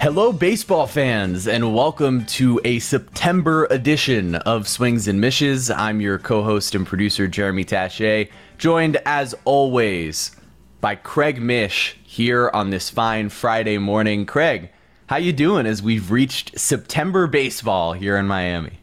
Hello, baseball fans, and welcome to a September edition of Swings and Mishes. I'm your co host and producer, Jeremy Taché, joined as always by Craig Mish here on this fine Friday morning. Craig, how you doing as we've reached September baseball here in Miami?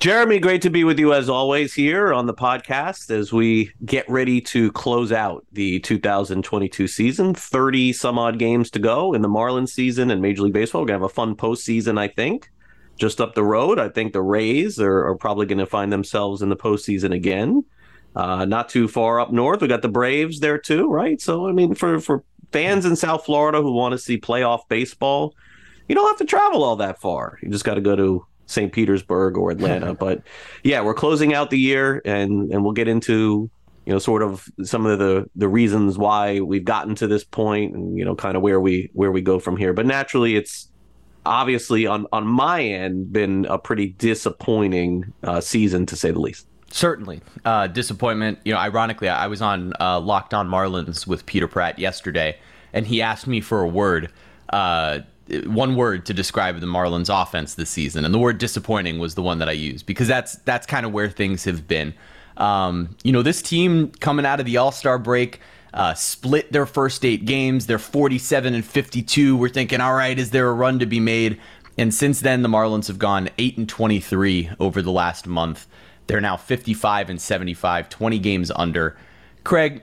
Jeremy, great to be with you as always here on the podcast as we get ready to close out the 2022 season. 30 some odd games to go in the Marlins season and Major League Baseball. We're going to have a fun postseason, I think. Just up the road, I think the Rays are, are probably going to find themselves in the postseason again. Uh, not too far up north, we got the Braves there too, right? So, I mean, for, for fans in South Florida who want to see playoff baseball, you don't have to travel all that far. You just got to go to St. Petersburg or Atlanta. but yeah, we're closing out the year, and and we'll get into you know sort of some of the the reasons why we've gotten to this point, and you know kind of where we where we go from here. But naturally, it's obviously on on my end been a pretty disappointing uh, season to say the least. Certainly, uh, disappointment. You know, ironically, I was on uh, Locked On Marlins with Peter Pratt yesterday, and he asked me for a word. Uh, one word to describe the Marlins offense this season, and the word disappointing was the one that I used because that's that's kind of where things have been. Um, you know, this team coming out of the All Star break. Uh, split their first eight games. They're 47 and 52. We're thinking, all right, is there a run to be made? And since then, the Marlins have gone 8 and 23 over the last month. They're now 55 and 75, 20 games under. Craig,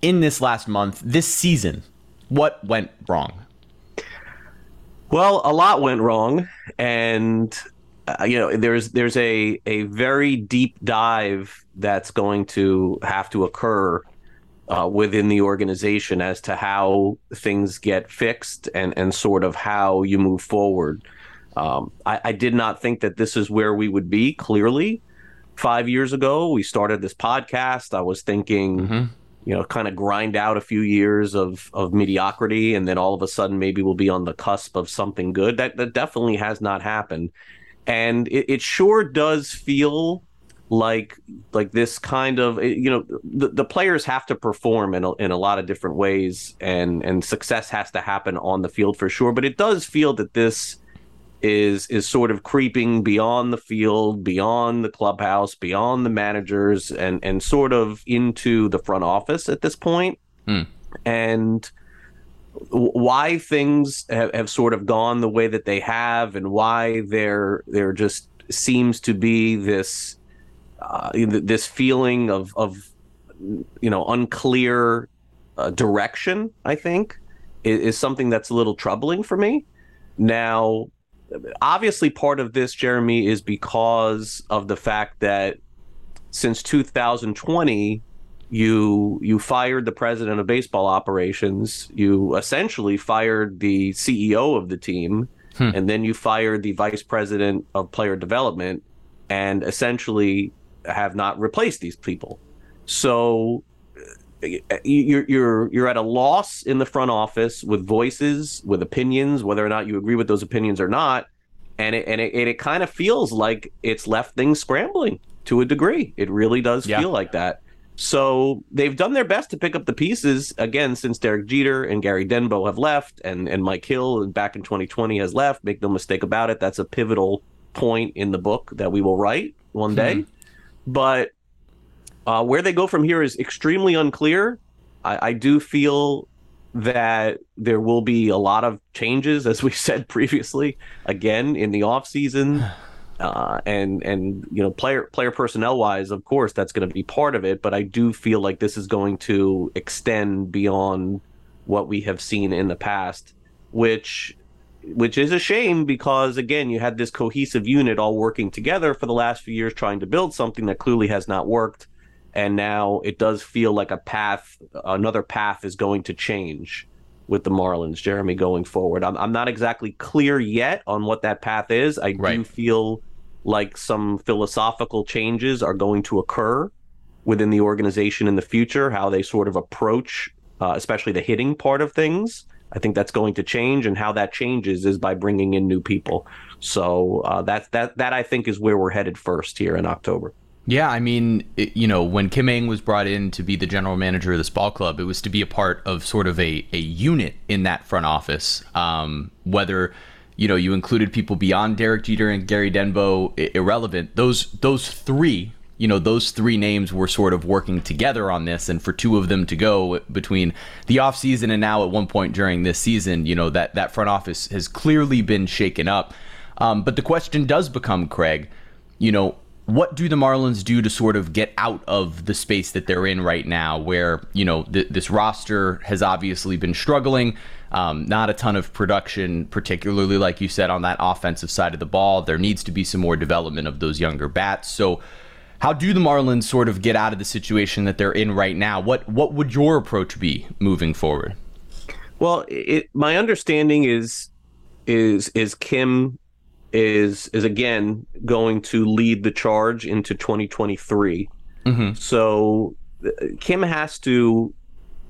in this last month, this season, what went wrong? Well, a lot went wrong, and uh, you know there's there's a a very deep dive that's going to have to occur uh, within the organization as to how things get fixed and and sort of how you move forward. Um, I, I did not think that this is where we would be. Clearly, five years ago, we started this podcast. I was thinking. Mm-hmm you know, kind of grind out a few years of of mediocrity, and then all of a sudden maybe we'll be on the cusp of something good. That that definitely has not happened, and it, it sure does feel like like this kind of eh, you know the, the players have to perform in a, in a lot of different ways and and success has to happen on the field for sure but it does feel that this is is sort of creeping beyond the field, beyond the clubhouse, beyond the managers, and and sort of into the front office at this point. Hmm. And why things have, have sort of gone the way that they have, and why there there just seems to be this uh, this feeling of of you know unclear uh, direction. I think is, is something that's a little troubling for me. Now, obviously part of this, Jeremy, is because of the fact that since 2020, you you fired the president of baseball operations. You essentially fired the CEO of the team, hmm. and then you fired the vice president of player development, and essentially have not replaced these people. So you're you're you're at a loss in the front office with voices, with opinions, whether or not you agree with those opinions or not, and it and it, it kind of feels like it's left things scrambling to a degree. It really does yeah. feel like that. So they've done their best to pick up the pieces again since Derek Jeter and Gary Denbo have left, and and Mike Hill back in 2020 has left. Make no mistake about it, that's a pivotal point in the book that we will write one day. Hmm. But uh, where they go from here is extremely unclear. I, I do feel that there will be a lot of changes, as we said previously, again in the off season. Uh, and and you know player player personnel wise, of course, that's going to be part of it. But I do feel like this is going to extend beyond what we have seen in the past, which which is a shame because again, you had this cohesive unit all working together for the last few years, trying to build something that clearly has not worked and now it does feel like a path another path is going to change with the Marlins, Jeremy, going forward. I'm, I'm not exactly clear yet on what that path is. I right. do feel like some philosophical changes are going to occur within the organization in the future, how they sort of approach, uh, especially the hitting part of things. I think that's going to change, and how that changes is by bringing in new people. So uh, that that that I think is where we're headed first here in October. Yeah, I mean, it, you know, when Kim Ng was brought in to be the general manager of this ball club, it was to be a part of sort of a, a unit in that front office. Um, whether you know you included people beyond Derek Jeter and Gary Denbo, irrelevant. Those those three, you know, those three names were sort of working together on this, and for two of them to go between the offseason and now at one point during this season, you know, that that front office has clearly been shaken up. Um, but the question does become, Craig, you know, what do the Marlins do to sort of get out of the space that they're in right now, where you know th- this roster has obviously been struggling, um, not a ton of production, particularly like you said on that offensive side of the ball. There needs to be some more development of those younger bats. So, how do the Marlins sort of get out of the situation that they're in right now? What what would your approach be moving forward? Well, it, my understanding is is is Kim is is again going to lead the charge into 2023. Mm-hmm. So uh, Kim has to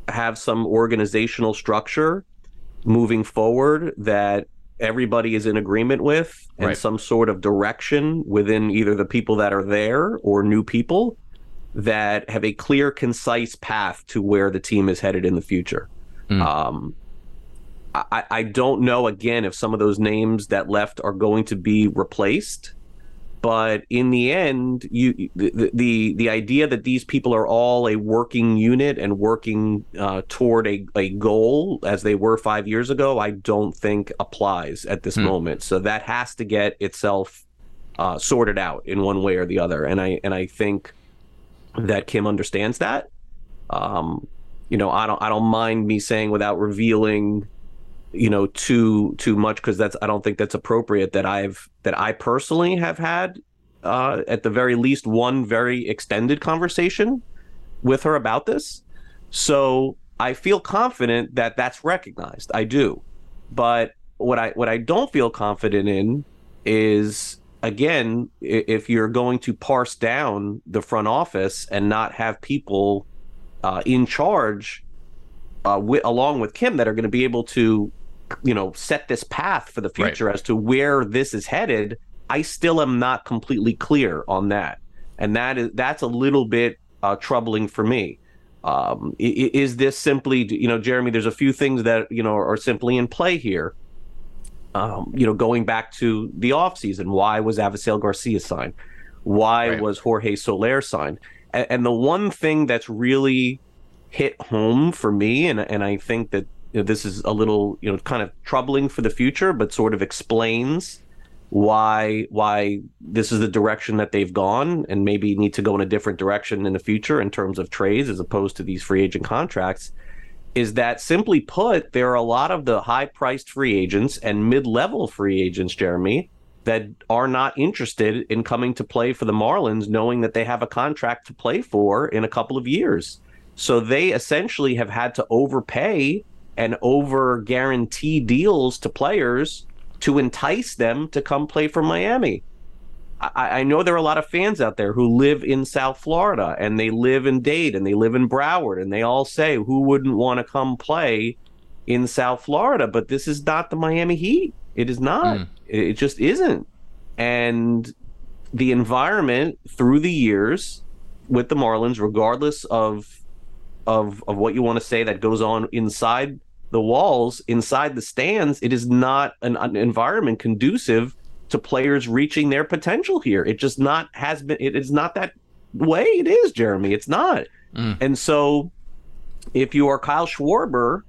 have some organizational structure moving forward that everybody is in agreement with and right. some sort of direction within either the people that are there or new people that have a clear concise path to where the team is headed in the future mm. um, I, I don't know again if some of those names that left are going to be replaced but in the end you the, the the idea that these people are all a working unit and working uh, toward a, a goal as they were five years ago i don't think applies at this hmm. moment. So that has to get itself uh, sorted out in one way or the other. And i and i think that kim understands that. Um, you know i don't i don't mind me saying without revealing you know too too much because that's I don't think that's appropriate that I've that I personally have had uh, at the very least one very extended conversation with her about this. So I feel confident that that's recognized. I do, but what I what I don't feel confident in is again if you're going to parse down the front office and not have people uh, in charge uh, wi- along with Kim that are going to be able to you know set this path for the future right. as to where this is headed i still am not completely clear on that. And that is that's a little bit uh, troubling for me. Um, is this simply you know jeremy there's a few things that you know are simply in play here. Um, you know going back to the offseason why was Avisail garcia signed? Why right. was jorge soler signed? And, and the one thing that's really hit home for me and, and i think that you know, this is a little you know kind of troubling for the future, but sort of explains why why this is the direction that they've gone and maybe need to go in a different direction in the future in terms of trades as opposed to these free agent contracts is that simply put there are a lot of the high priced free agents and mid-level free agents Jeremy that are not interested in coming to play for the Marlins knowing that they have a contract to play for in a couple of years. So they essentially have had to overpay and over guarantee deals to players to entice them to come play for Miami. I, I, know there are a lot of fans out there who live in South Florida and they live in Dade and they live in Broward and they all say, who wouldn't want to come play in South Florida? But this is not the Miami Heat. It is not. Mm. It just isn't. And the environment through the years with the Marlins, regardless of of of what you want to say that goes on inside the walls inside the stands, it is not an, an environment conducive to players reaching their potential here. It just not has been. It is not that way. It is Jeremy. It's not. Mm. And so, if you are Kyle Schwarber,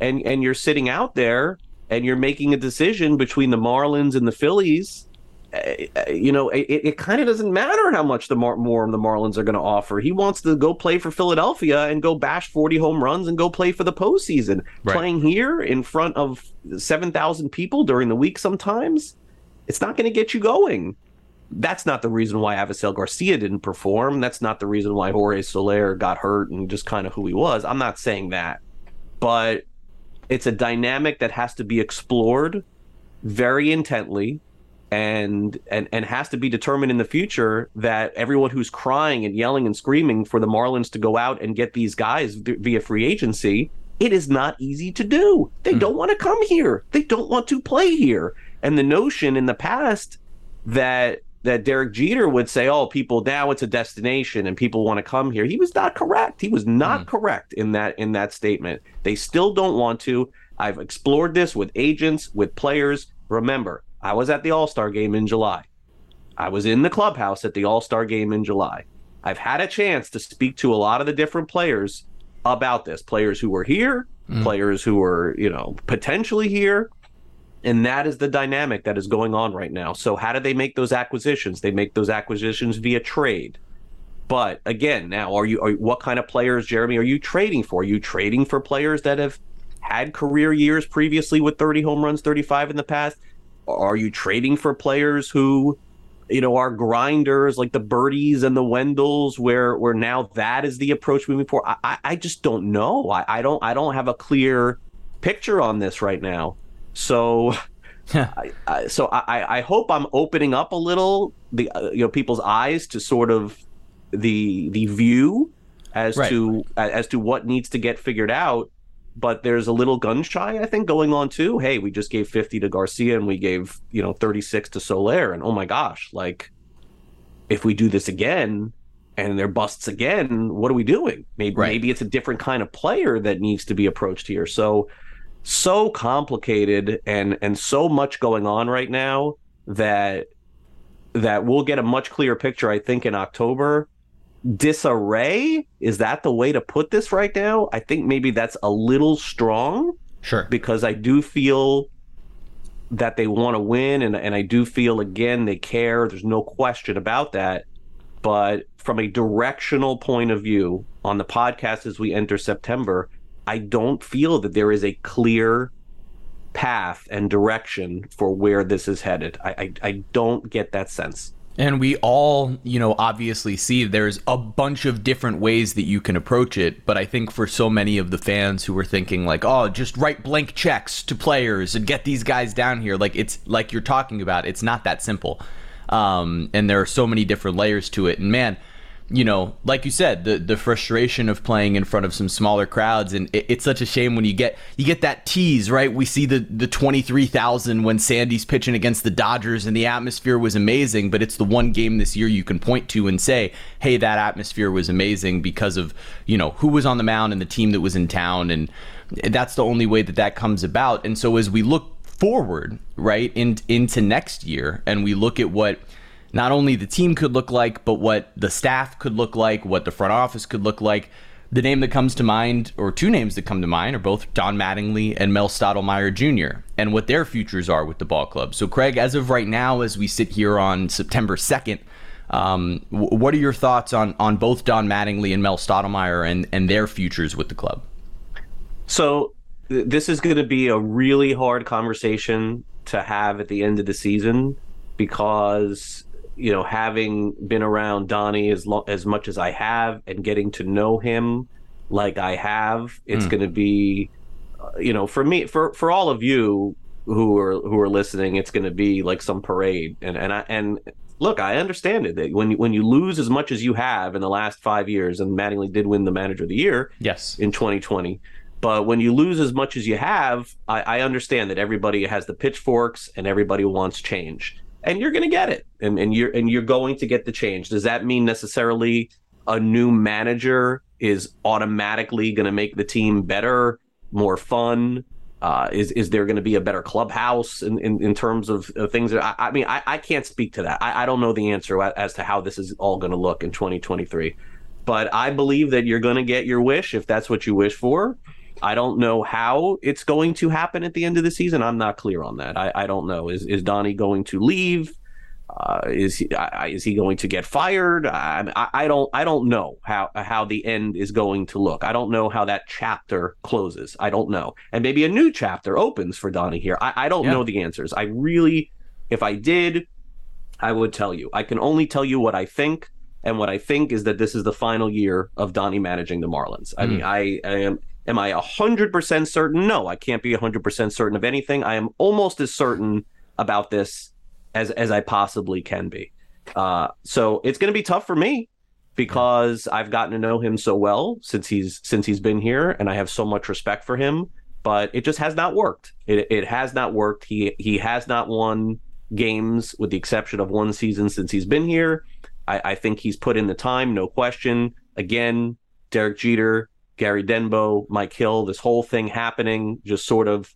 and and you're sitting out there and you're making a decision between the Marlins and the Phillies, Uh, uh, you know, it, it kind of doesn't matter how much the Mar- more the Marlins are going to offer. He wants to go play for Philadelphia and go bash 40 home runs and go play for the postseason. Right. Playing here in front of 7,000 people during the week sometimes, it's not going to get you going. That's not the reason why Avisail Garcia didn't perform. That's not the reason why Jorge Soler got hurt and just kind of who he was. I'm not saying that. But it's a dynamic that has to be explored very intently and and and has to be determined in the future that everyone who's crying and yelling and screaming for the Marlins to go out and get these guys via free agency, it is not easy to do. They mm. don't want to come here. They don't want to play here. And the notion in the past that that Derek Jeter would say, "Oh, people now it's a destination and people want to come here." He was not correct. He was not mm. correct in that in that statement. They still don't want to. I've explored this with agents, with players. Remember, I was at the All-Star game in July. I was in the clubhouse at the All-Star game in July. I've had a chance to speak to a lot of the different players about this, players who were here, mm. players who were, you know, potentially here, and that is the dynamic that is going on right now. So, how do they make those acquisitions? They make those acquisitions via trade. But again, now are you are, what kind of players, Jeremy, are you trading for? Are you trading for players that have had career years previously with 30 home runs, 35 in the past? Are you trading for players who, you know, are grinders like the Birdies and the Wendells, where where now that is the approach moving forward? I, I just don't know. I, I don't I don't have a clear picture on this right now. So, I, I, so I, I hope I'm opening up a little the uh, you know people's eyes to sort of the the view as right. to as to what needs to get figured out. But there's a little gun shy, I think, going on too. Hey, we just gave 50 to Garcia and we gave you know 36 to Soler, and oh my gosh, like if we do this again and there busts again, what are we doing? Maybe right. maybe it's a different kind of player that needs to be approached here. So so complicated and and so much going on right now that that we'll get a much clearer picture i think in october disarray? Is that the way to put this right now? I think maybe that's a little strong sure. because i do feel that they want to win and, and i do feel again they care. There's no question about that. But from a directional point of view on the podcast as we enter september I don't feel that there is a clear path and direction for where this is headed. I, I, I don't get that sense. And we all, you know, obviously see there's a bunch of different ways that you can approach it. But I think for so many of the fans who were thinking, like, oh, just write blank checks to players and get these guys down here, like, it's like you're talking about, it's not that simple. Um, and there are so many different layers to it. And man, you know, like you said, the the frustration of playing in front of some smaller crowds, and it, it's such a shame when you get you get that tease, right? We see the the twenty three thousand when Sandy's pitching against the Dodgers, and the atmosphere was amazing. But it's the one game this year you can point to and say, "Hey, that atmosphere was amazing because of you know who was on the mound and the team that was in town," and that's the only way that that comes about. And so as we look forward, right, in, into next year, and we look at what not only the team could look like, but what the staff could look like, what the front office could look like. The name that comes to mind, or two names that come to mind, are both Don Mattingly and Mel Stottlemyre Jr., and what their futures are with the ball club. So, Craig, as of right now, as we sit here on September 2nd, um, what are your thoughts on, on both Don Mattingly and Mel Stottlemyre and, and their futures with the club? So, this is going to be a really hard conversation to have at the end of the season because you know, having been around Donnie as lo- as much as I have and getting to know him like I have, it's mm. going to be, uh, you know, for me, for for all of you who are who are listening, it's going to be like some parade. And and I and look, I understand it that when you, when you lose as much as you have in the last five years, and Mattingly did win the Manager of the Year, yes, in 2020. But when you lose as much as you have, I, I understand that everybody has the pitchforks and everybody wants change and you're going to get it and, and you're and you're going to get the change does that mean necessarily a new manager is automatically going to make the team better more fun uh, is is there going to be a better clubhouse in, in, in terms of, things? I, I mean, I, I can't speak to that. I, I don't know the answer as to how this is all going to look in 2023. But I believe that you're going to get your wish if that's what you wish for. I don't know how it's going to happen at the end of the season. I'm not clear on that. I, I don't know. Is is Donnie going to leave? Uh, is he is he going to get fired? I, I, don't I don't know how how the end is going to look. I don't know how that chapter closes. I don't know, and maybe a new chapter opens for Donnie here. I, I don't yeah. know the answers. I really, if I did, I would tell you. I can only tell you what I think, and what I think is that this is the final year of Donnie managing the Marlins. I mm. mean, I, I am Am I 100% certain? No, I can't be 100% certain of anything. I am almost as certain about this as as I possibly can be. Uh, so it's going to be tough for me because I've gotten to know him so well since he's since he's been here, and I have so much respect for him. But it just has not worked. It it has not worked. He he has not won games, with the exception of one season since he's been here. I, I think he's put in the time, no question. Again, Derek Jeter, Gary Denbo, Mike Hill, this whole thing happening, just sort of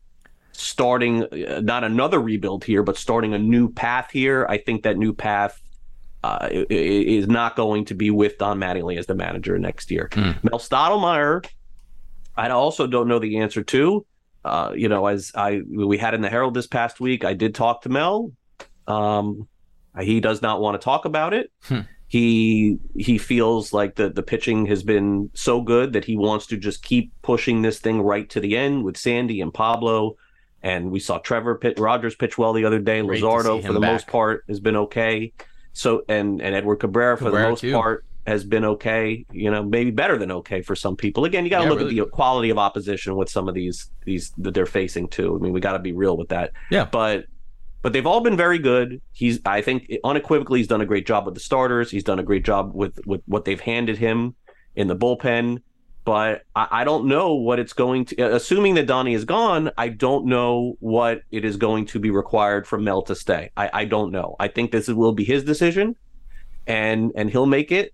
starting uh, not another rebuild here, but starting a new path here. I think that new path uh, is not going to be with Don Mattingly as the manager next year. Mm. Mel Stottlemyre, I also don't know the answer to. Uh, you know, as I we had in the Herald this past week, I did talk to Mel. Um, he does not want to talk about it. Hmm. He he feels like the the pitching has been so good that he wants to just keep pushing this thing right to the end with Sandy and Pablo. And we saw Trevor Pitt, Rogers pitch well the other day. Great Luzardo, for the back. most part, has been okay. So and and Edward Cabrera, for the most too. part has been okay. You know, maybe better than okay for some people. Again, you got to yeah, look really. at the quality of opposition with some of these these that they're facing too. I mean, we got to be real with that. Yeah. But but they've all been very good. He's I think unequivocally he's done a great job with the starters. He's done a great job with with what they've handed him in the bullpen. But I, I don't know what it's going to. Assuming that Donnie is gone, I don't know what it is going to be required for Mel to stay. I, I don't know. I think this will be his decision, and and he'll make it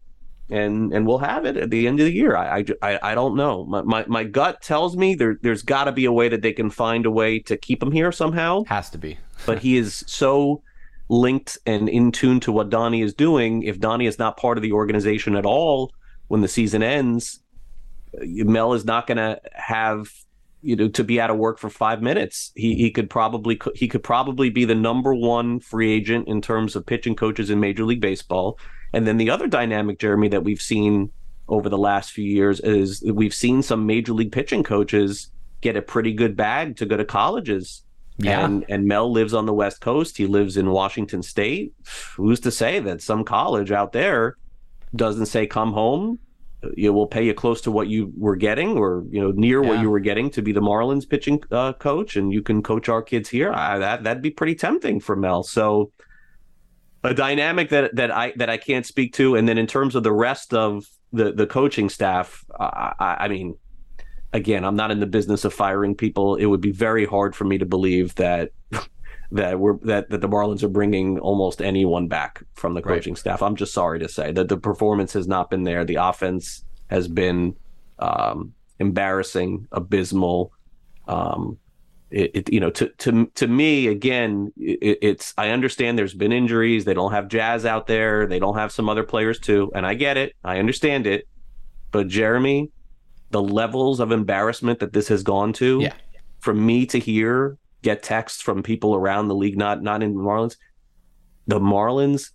and and we'll have it at the end of the year. I I, I don't know. My, my, my gut tells me there there's got to be a way that they can find a way to keep him here somehow. Has to be. But he is so linked and in tune to what Donnie is doing. If Donnie is not part of the organization at all when the season ends, uh, Mel is not going to have you know to be out of work for five minutes. He he could probably he could probably be the number one free agent in terms of pitching coaches in Major League Baseball and then the other dynamic, Jeremy, that we've seen over the last few years is we've seen some major league pitching coaches get a pretty good bag to go to colleges. Yeah. And and Mel lives on the West Coast. He lives in Washington State. Who's to say that some college out there doesn't say come home? You will pay you close to what you were getting, or you know near yeah. what you were getting to be the Marlins pitching uh, coach, and you can coach our kids here. I, that that'd be pretty tempting for Mel. So a dynamic that that I that I can't speak to. And then in terms of the rest of the the coaching staff, I, I mean, again, I'm not in the business of firing people. It would be very hard for me to believe that that we're that, that the Marlins are bringing almost anyone back from the coaching right. staff. I'm just sorry to say that the performance has not been there. The offense has been um, embarrassing, abysmal. Um, it, it, you know to to to me again it, it's I understand there's been injuries they don't have Jazz out there they don't have some other players too and I get it I understand it but Jeremy the levels of embarrassment that this has gone to yeah. from me to hear get texts from people around the league not not in the Marlins the Marlins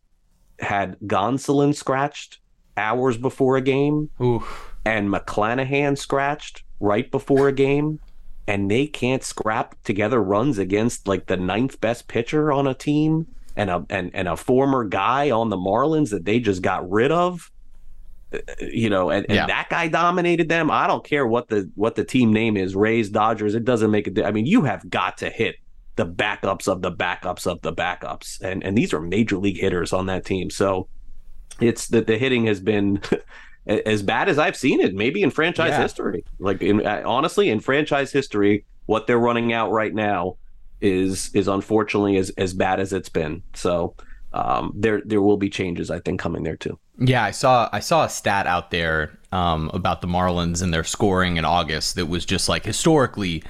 had Gonsolin scratched hours before a game Oof. and McClanahan scratched right before a game and they can't scrap together runs against like the ninth best pitcher on a team and a and, and a former guy on the Marlins that they just got rid of you know and, and yeah. that guy dominated them i don't care what the what the team name is rays dodgers it doesn't make a i mean you have got to hit the backups of the backups of the backups and and these are major league hitters on that team so it's that the hitting has been as bad as I've seen it, maybe in franchise yeah. history. Like in, honestly, in franchise history, what they're running out right now is is unfortunately as as bad as it's been. So um, there there will be changes I think coming there too. Yeah, I saw I saw a stat out there um, about the Marlins and their scoring in August that was just like historically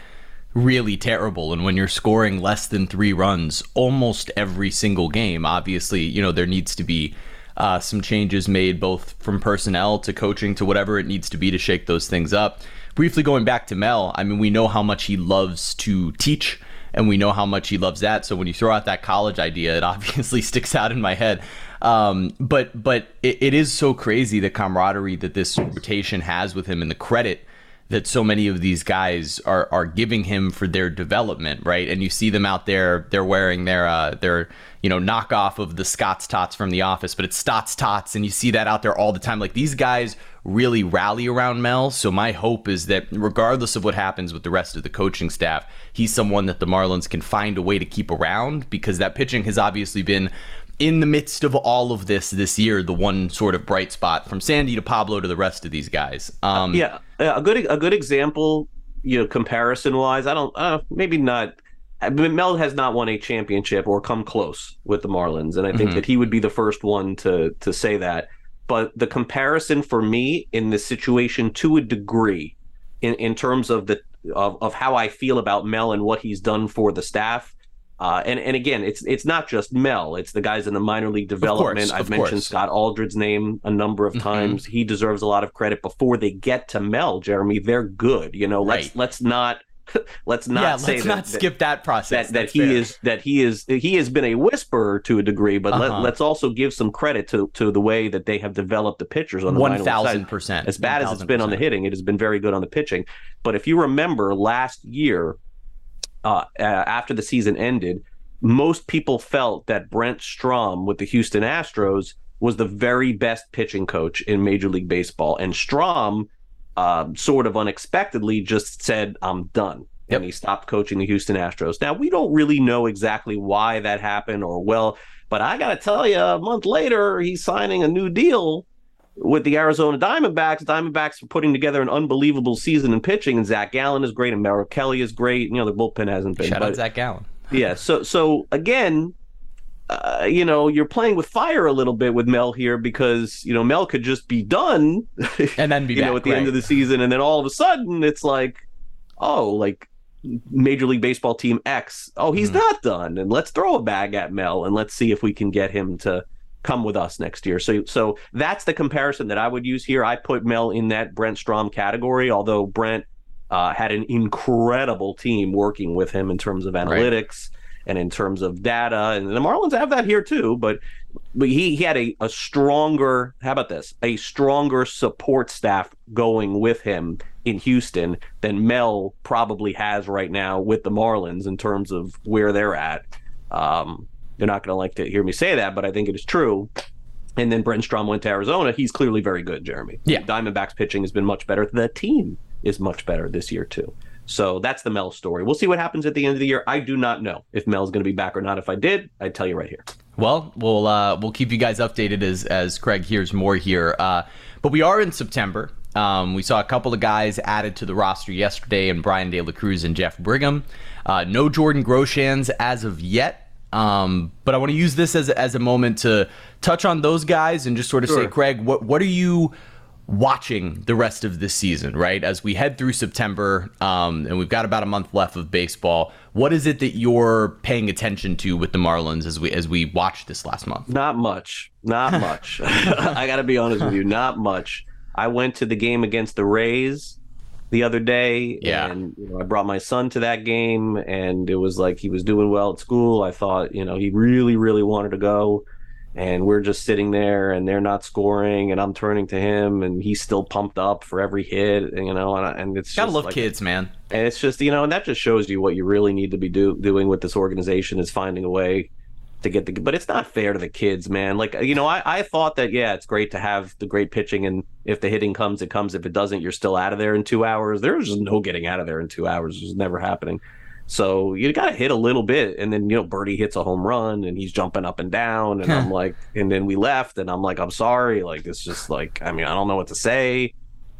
really terrible. And when you're scoring less than three runs almost every single game, obviously you know there needs to be uh, some changes made both from personnel to coaching to whatever it needs to be to shake those things up. Briefly going back to Mel, I mean, we know how much he loves to teach and we know how much he loves that. So when you throw out that college idea, it obviously sticks out in my head. Um, but but it, it is so crazy the camaraderie that this rotation has with him and the credit that so many of these guys are are giving him for their development, right? And you see them out there, they're wearing their uh, their you know knockoff of the Scott's Tots from The Office, but it's Stotts Tots, and you see that out there all the time. Like these guys really rally around Mel. So my hope is that regardless of what happens with the rest of the coaching staff, he's someone that the Marlins can find a way to keep around because that pitching has obviously been in the midst of all of this this year, the one sort of bright spot from Sandy to Pablo to the rest of these guys. Um, yeah, a good a good example, you know, comparison wise. I don't, uh, maybe not Mel has not won a championship or come close with the Marlins, and I think mm-hmm. that he would be the first one to to say that. But the comparison for me in this situation, to a degree, in in terms of the of, of how I feel about Mel and what he's done for the staff, uh, and and again, it's it's not just Mel; it's the guys in the minor league development. Course, I've mentioned course. Scott Aldred's name a number of mm-hmm. times. Mm-hmm. He deserves a lot of credit before they get to Mel. Jeremy, they're good. You know, let's let's not let's not yeah, say let's that, not skip that process. That, that he fair. is that he is he has been a whisperer to a degree, but uh-huh. let, us also give some credit to to the way that they have developed the pitchers on the one thousand percent. As bad 1, as it's been on the hitting, it has been very good on the pitching. But if you remember last year, uh, after the season ended, most people felt that Brent Strom with the Houston Astros was the very best pitching coach in Major League Baseball, and Strom uh, sort of unexpectedly just said, I'm done. Yep. And he stopped coaching the Houston Astros. Now, we don't really know exactly why that happened or well, but I got to tell you, a month later, he's signing a new deal with the Arizona Diamondbacks. Diamondbacks are putting together an unbelievable season in pitching, and Zach Gallen is great, and Merrill Kelly is great. You know, the bullpen hasn't been. Shout but, out Zach Gallen. Yeah. So, so again, uh, you know, you're playing with fire a little bit with Mel here because you know Mel could just be done, and then be you back, know at the right. end of the season, and then all of a sudden it's like, oh, like Major League Baseball team X, oh, he's mm not done, and let's throw a bag at Mel and let's see if we can get him to come with us next year. So, so that's the comparison that I would use here. I put Mel in that Brent Strom category, although Brent uh, had an incredible team working with him in terms of analytics. Right and in terms of data. And the Marlins have that here too, but but he, he had a, a stronger how about this a stronger support staff going with him in Houston than Mel probably has right now with the Marlins in terms of where they're at. Um, they're not going to like to hear me say that, but I think it is true. And then Brent Strom went to Arizona. He's clearly very good, Jeremy. Yeah. Diamondbacks pitching has been much better. The team is much better this year, too. So that's the Mel story. We'll see what happens at the end of the year. I do not know if Mel's going to be back or not. If I did, I'd tell you right here. Well, we'll uh, we'll keep you guys updated as as Craig hears more here. Uh, but we are in September. Um, we saw a couple of guys added to the roster yesterday, and Bryan De La Cruz and Jeff Brigham. Uh, no Jordan Groshans as of yet. Um, but I want to use this as as a moment to touch on those guys and just sort of sure. say, Craig, what what are you watching the rest of this season, right? As we head through September, um, and we've got about a month left of baseball. What is it that you're paying attention to with the Marlins as we as we watch this last month? Not much. Not much. I got to be honest with you. Not much. I went to the game against the Rays the other day, yeah. and you know, I brought my son to that game, and it was like he was doing well at school. I thought, you know, he really, really wanted to go and we're just sitting there and they're not scoring and I'm turning to him and he's still pumped up for every hit you know and, and it's gotta love like, kids man. And it's just you know and that just shows you what you really need to be do, doing with this organization is finding a way to get the but it's not fair to the kids man. Like you know I, I thought that yeah it's great to have the great pitching and if the hitting comes it comes. If it doesn't you're still out of there in two hours. There's just no getting out of there in two hours. It's never happening so you got to hit a little bit, and then you know Birdie hits a home run, and he's jumping up and down, and I'm like, and then we left, and I'm like, I'm sorry, like it's just like, I mean, I don't know what to say,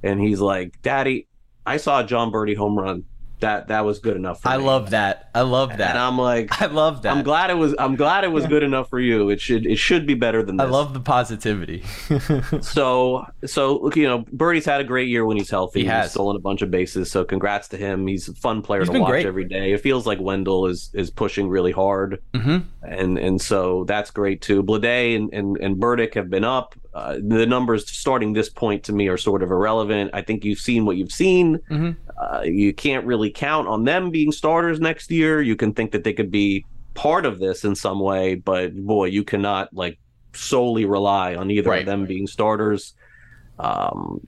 and he's like, Daddy, I saw a Jon Berti home run that that was good enough for me. I me. love that. I love that. And I'm like I love that. I'm glad it was I'm glad it was yeah. good enough for you. It should it should be better than this. I love the positivity. so so look, you know, Berti's had a great year when he's healthy. He has he's stolen a bunch of bases. So congrats to him. He's a fun player he's to watch great. every day. It feels like Wendell is is pushing really hard. Mm-hmm. And and so that's great too. Bleday and, and, and Burdick have been up. Uh, the numbers starting this point to me are sort of irrelevant. I think you've seen what you've seen. Mm-hmm. Uh, you can't really count on them being starters next year. You can think that they could be part of this in some way, but boy, you cannot like solely rely on either right. of them being starters. Um,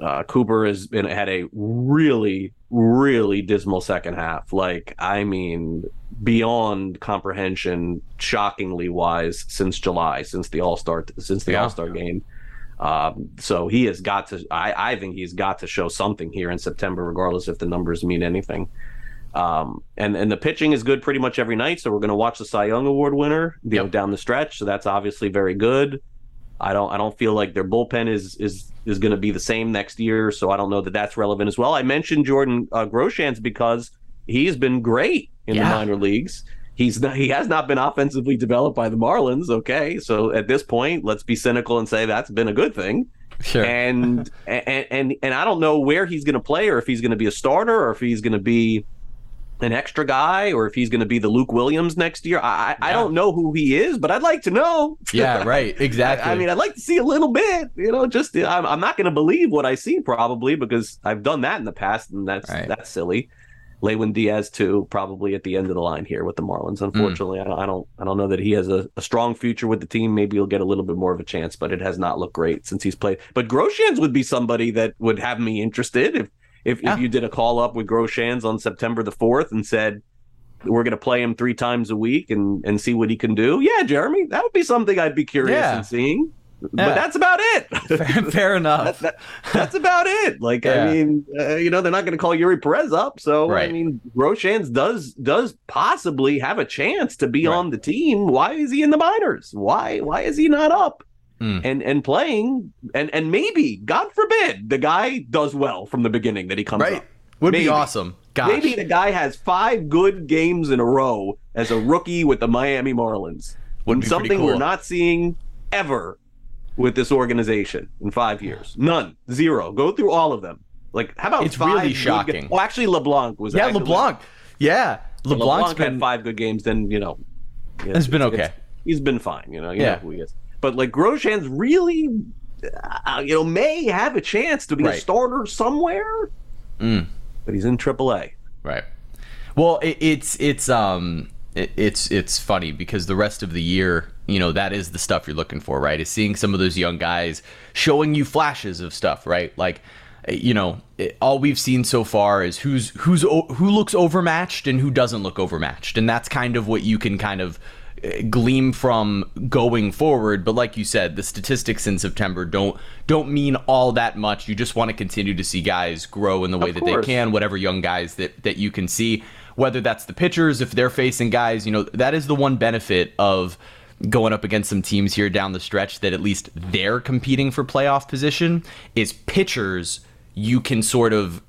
uh, Cooper has been had a really, really dismal second half. Like, I mean, beyond comprehension, shockingly wise since July, since the All Star, since the yeah. All Star game. Um, so he has got to. I, I think he's got to show something here in September, regardless if the numbers mean anything. Um, and and the pitching is good pretty much every night. So we're going to watch the Cy Young Award winner, you yep. know, down the stretch. So that's obviously very good. I don't I don't feel like their bullpen is is is going to be the same next year. So I don't know that that's relevant as well. I mentioned Jordan uh, Groshans because he's been great in Yeah. the minor leagues. He's not, he has not been offensively developed by the Marlins. Okay, so at this point, let's be cynical and say that's been a good thing. Sure. And and and and I don't know where he's going to play, or if he's going to be a starter, or if he's going to be an extra guy, or if he's going to be the Luke Williams next year. I I I don't know who he is, but I'd like to know. yeah, right. Exactly. I, I mean, I'd like to see a little bit, you know. Just I'm, I'm not going to believe what I see probably because I've done that in the past, and that's Right. that's silly. Lewin Diaz too, probably at the end of the line here with the Marlins. Unfortunately, I, don't, I don't I don't know that he has a, a strong future with the team. Maybe he'll get a little bit more of a chance, but it has not looked great since he's played. But Groshans would be somebody that would have me interested if if, Yeah. if you did a call up with Groshans on September the fourth and said. We're going to play him three times a week and, and see what he can do. Yeah, Jeremy, that would be something I'd be curious Yeah. in seeing. Yeah. But that's about it. fair, fair enough. that- that's about it. Like Yeah. I mean, uh, you know, they're not going to call Yuri Perez up, so Right. I mean, Groshans does does possibly have a chance to be Right. on the team. Why is he in the minors? Why why is he not up Hmm. and and playing? And and maybe, God forbid, the guy does well from the beginning that he comes right. up. Would Maybe. be awesome. Gosh. Maybe the guy has five good games in a row as a rookie with the Miami Marlins. Would something we're not seeing ever with this organization in five years. None, zero. Go through all of them. Like, how about It's really good shocking. well, actually, LeBlanc was yeah, actually- LeBlanc. Yeah, LeBlanc LeBlanc's had been five good games. Then you know, yeah, It's been it's- okay. he's been fine. You know, you Yeah. know who he is. But like Groshans really, uh, you know, may have a chance to be a starter somewhere. Mm. But he's in AAA. Right. Well, it, it's it's um it, it's it's funny because the rest of the year, you know, that is the stuff you're looking for, right? Is seeing some of those young guys showing you flashes of stuff, right? Like, you know, it, all we've seen so far is who's who's who looks overmatched and who doesn't look overmatched, and that's kind of what you can kind of eh, gleam from going forward. But like you said the statistics in September don't don't mean all that much. You just want to continue to see guys grow in the way that they can whatever young guys that that you can see. Whether that's the pitchers if they're facing guys you know that is the one benefit of going up against some teams here down the stretch that at least they're competing for playoff position is pitchers you can sort of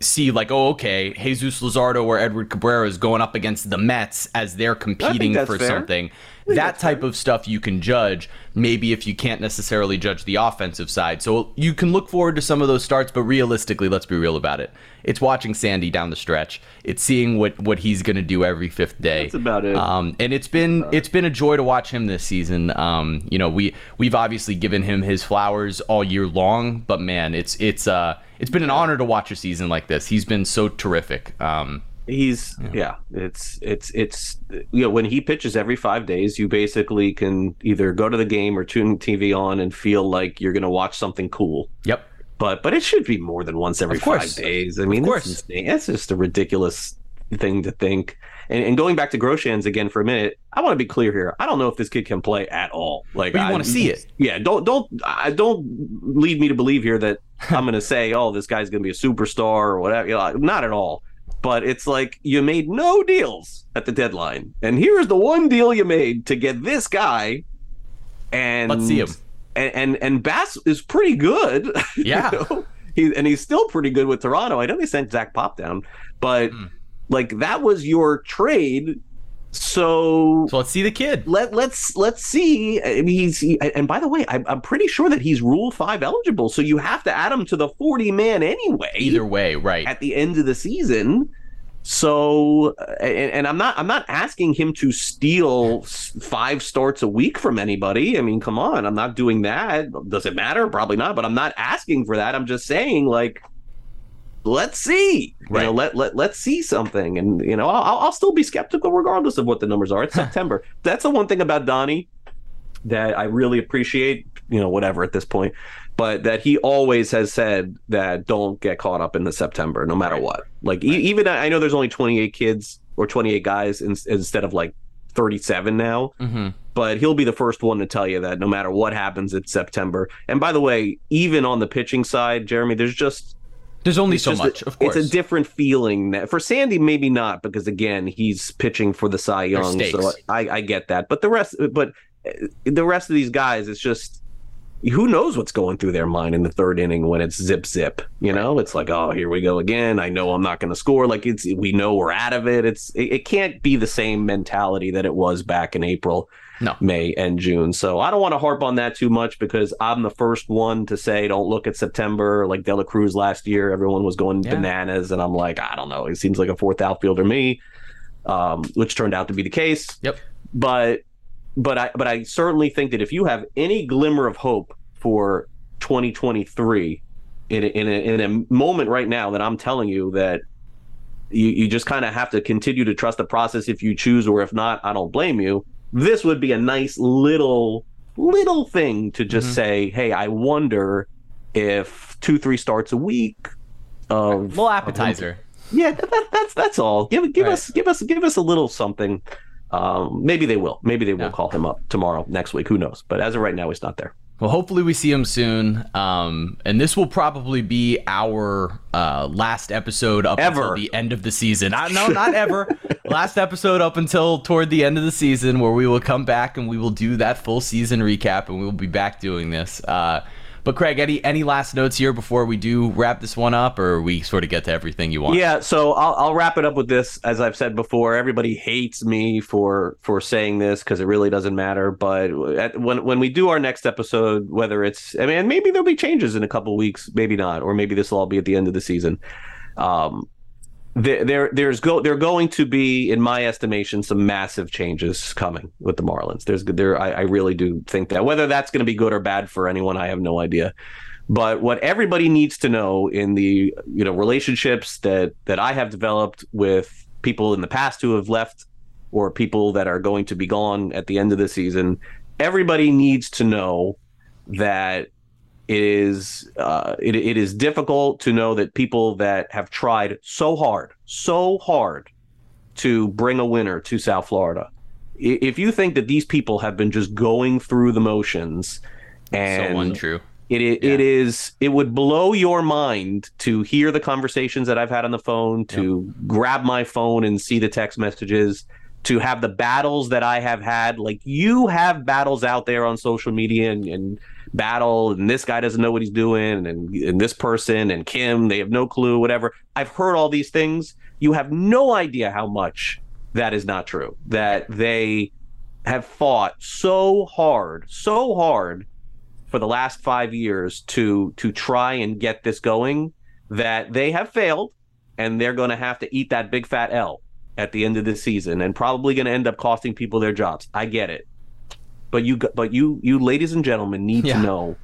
see like oh okay Jesus Luzardo or Edward Cabrera is going up against the Mets as they're competing for fair. something that type of stuff you can judge maybe if you can't necessarily judge the offensive side. So you can look forward to some of those starts but realistically let's be real about it. It's watching Sandy down the stretch. It's seeing what what he's going to do every fifth day. That's about it. um, and it's been it's been a joy to watch him this season. Um, you know we we've obviously given him his flowers all year long but man it's it's uh it's been an honor to watch a season like this. He's been so terrific. Um, He's yeah. it's it's it's you know when he pitches every five days, you basically can either go to the game or tune TV on and feel like you're going to watch something cool. yep But but it should be more than once every five days. I mean, of course. that's. Just a ridiculous thing to think. And, and going back to Groshans again for a minute, I want to be clear here. I don't know if this kid can play at all. Like But you I- wanna see it. Yeah, don't don't I don't lead me to believe here that I'm going to say, oh, this guy's going to be a superstar or whatever. You know, not at all. But it's like you made no deals at the deadline, and here's the one deal you made to get this guy. And Let's see him. And and, and Bass is pretty good. you Yeah. know? He, and he's still pretty good with Toronto. I know they sent Zach Pop down, but Mm. like that was your trade. So so let's see the kid let let's let's see. I mean, he's he, and by the way, I'm, I'm pretty sure that he's Rule Five eligible. So you have to add him to the 40 man anyway either way right at the end of the season. So uh, and, and I'm not I'm not asking him to steal five starts a week from anybody. I mean, come on, I'm not doing that. Does it matter? Probably not. But I'm not asking for that. I'm just saying like. Let's see. You know, Right. let let let's see something, and you know, I'll, I'll still be skeptical regardless of what the numbers are. It's September. That's the one thing about Donnie that I really appreciate. You know, whatever at this point, but that he always has said that don't get caught up in the September, no matter Right. what. Like e- even I know there's only 28 kids or 28 guys in, instead of like 37 now, mm-hmm. but he'll be the first one to tell you that no matter what happens, it's September. And by the way, even on the pitching side, Jeremy, there's just there's only it's so just a- much of course It's a different feeling that- for Sandy, maybe not because again he's pitching for the Cy Young, so. I, I get that. But the rest, but uh, the rest of these guys, it's just who knows what's going through their mind in the third inning when it's zip zip you know? It's like oh here we go again. I know i'm not going to score. Like it's we know we're out of it. It's it, it, can't be the same mentality that it was back in april no. May and june. So i don't want to harp on that too much because i'm the first one to say don't look at september. Like dela cruz last year everyone was going yeah. bananas and i'm like i don't know. It seems like a fourth outfielder me um, which turned out to be the case. Yep. But but I but I certainly think that if you have any glimmer of hope for 2023 in a, in a, in a moment right now that I'm telling you that you, you just kind of have to continue to trust the process if you choose or if not I don't blame you this would be a nice little little thing to just mm-hmm. say hey I wonder if two three starts a week of little appetizer of, yeah that, that's that's all give give right. us give us give us a little something um, maybe they will. Maybe they will yeah. call him up tomorrow, next week. Who knows? But as of right now, he's not there. Well, hopefully we see him soon. Um, and this will probably be our uh, last episode up ever. until the end of the season. Uh, no, not ever. last episode up until toward the end of the season, where we will come back and we will do that full season recap, and we will be back doing this. Uh, but Craig, any any last notes here before we do wrap this one up, or we sort of get to everything you want? Yeah, so I'll, I'll wrap it up with this. As I've said before, everybody hates me for for saying this because it really doesn't matter. But at, when when we do our next episode, whether it's I mean, maybe there'll be changes in a couple weeks, maybe not, or maybe this will all be at the end of the season. Um, there, there's go there are going to be, in my estimation, some massive changes coming with the Marlins. There's there, I, I really do think that whether that's going to be good or bad for anyone, I have no idea. But what everybody needs to know in the you know relationships that that I have developed with people in the past who have left or people that are going to be gone at the end of the season, everybody needs to know that it is uh, it, it is difficult to know that people that have tried so hard, so hard to bring a winner to South Florida. If you think that these people have been just going through the motions, and so untrue. It, it, yeah. it is it would blow your mind to hear the conversations that I've had on the phone, to yep. grab my phone and see the text messages, to have the battles that I have had. Like you have battles out there on social media and, and battle and this guy doesn't know what he's doing and, and this person and Kim, they have no clue, whatever. I've heard all these things. You have no idea how much that is not true. That they have fought so hard, so hard for the last five years to to try and get this going that they have failed and they're going to have to eat that big fat L at the end of the season and probably going to end up costing people their jobs. I get it. But you, but you, you, ladies and gentlemen, need yeah. to know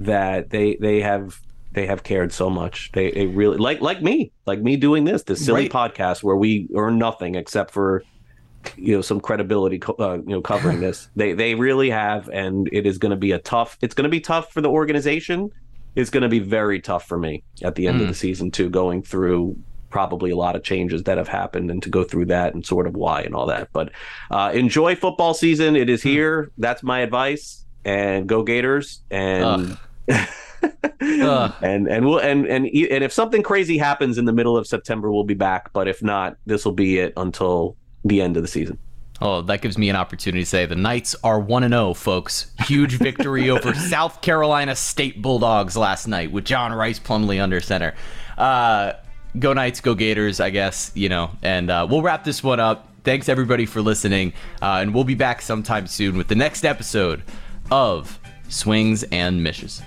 that they they have they have cared so much. They, they really like like me, like me doing this, this silly right. podcast where we earn nothing except for you know some credibility, uh, you know, covering this. They they really have, and it is going to be a tough. It's going to be tough for the organization. It's going to be very tough for me at the end mm. of the season too, going through probably a lot of changes that have happened and to go through that and sort of why and all that. But uh, enjoy football season. It is hmm. here. That's my advice. And go Gators. And. and and we'll and and and if something crazy happens in the middle of September, we'll be back. But if not, this will be it until the end of the season. Oh, that gives me an opportunity to say the Knights are 1 and 0, folks. Huge victory over South Carolina State Bulldogs last night with John Rhys Plumlee under center. Uh, go Knights, go Gators, I guess, you know, and uh, we'll wrap this one up. Thanks everybody for listening, uh, and we'll be back sometime soon with the next episode of Swings and Mishes.